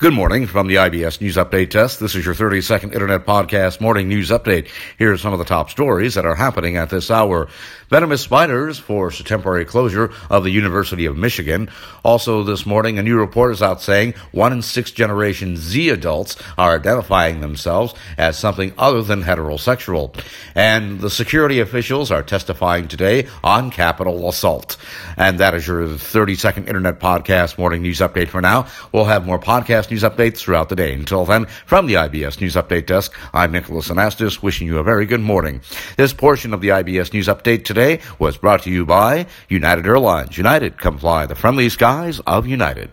Good morning from the IBS News Update Desk. This is your 30 second internet podcast morning news update. Here are some of the top stories that are happening at this hour. Venomous spiders force a temporary closure of the University of Michigan. Also this morning, a new report is out saying one in six Generation Z adults are identifying themselves as something other than heterosexual. And the security officials are testifying today on Capitol assault. And that is your 30 second internet podcast morning news update for now. We'll have more podcast news updates throughout the day. Until then, from the IBS News Update Desk, I'm Nicholas Anastas, wishing you a very good morning. This portion of the IBS News Update today was brought to you by United Airlines. United, come fly the friendly skies of United.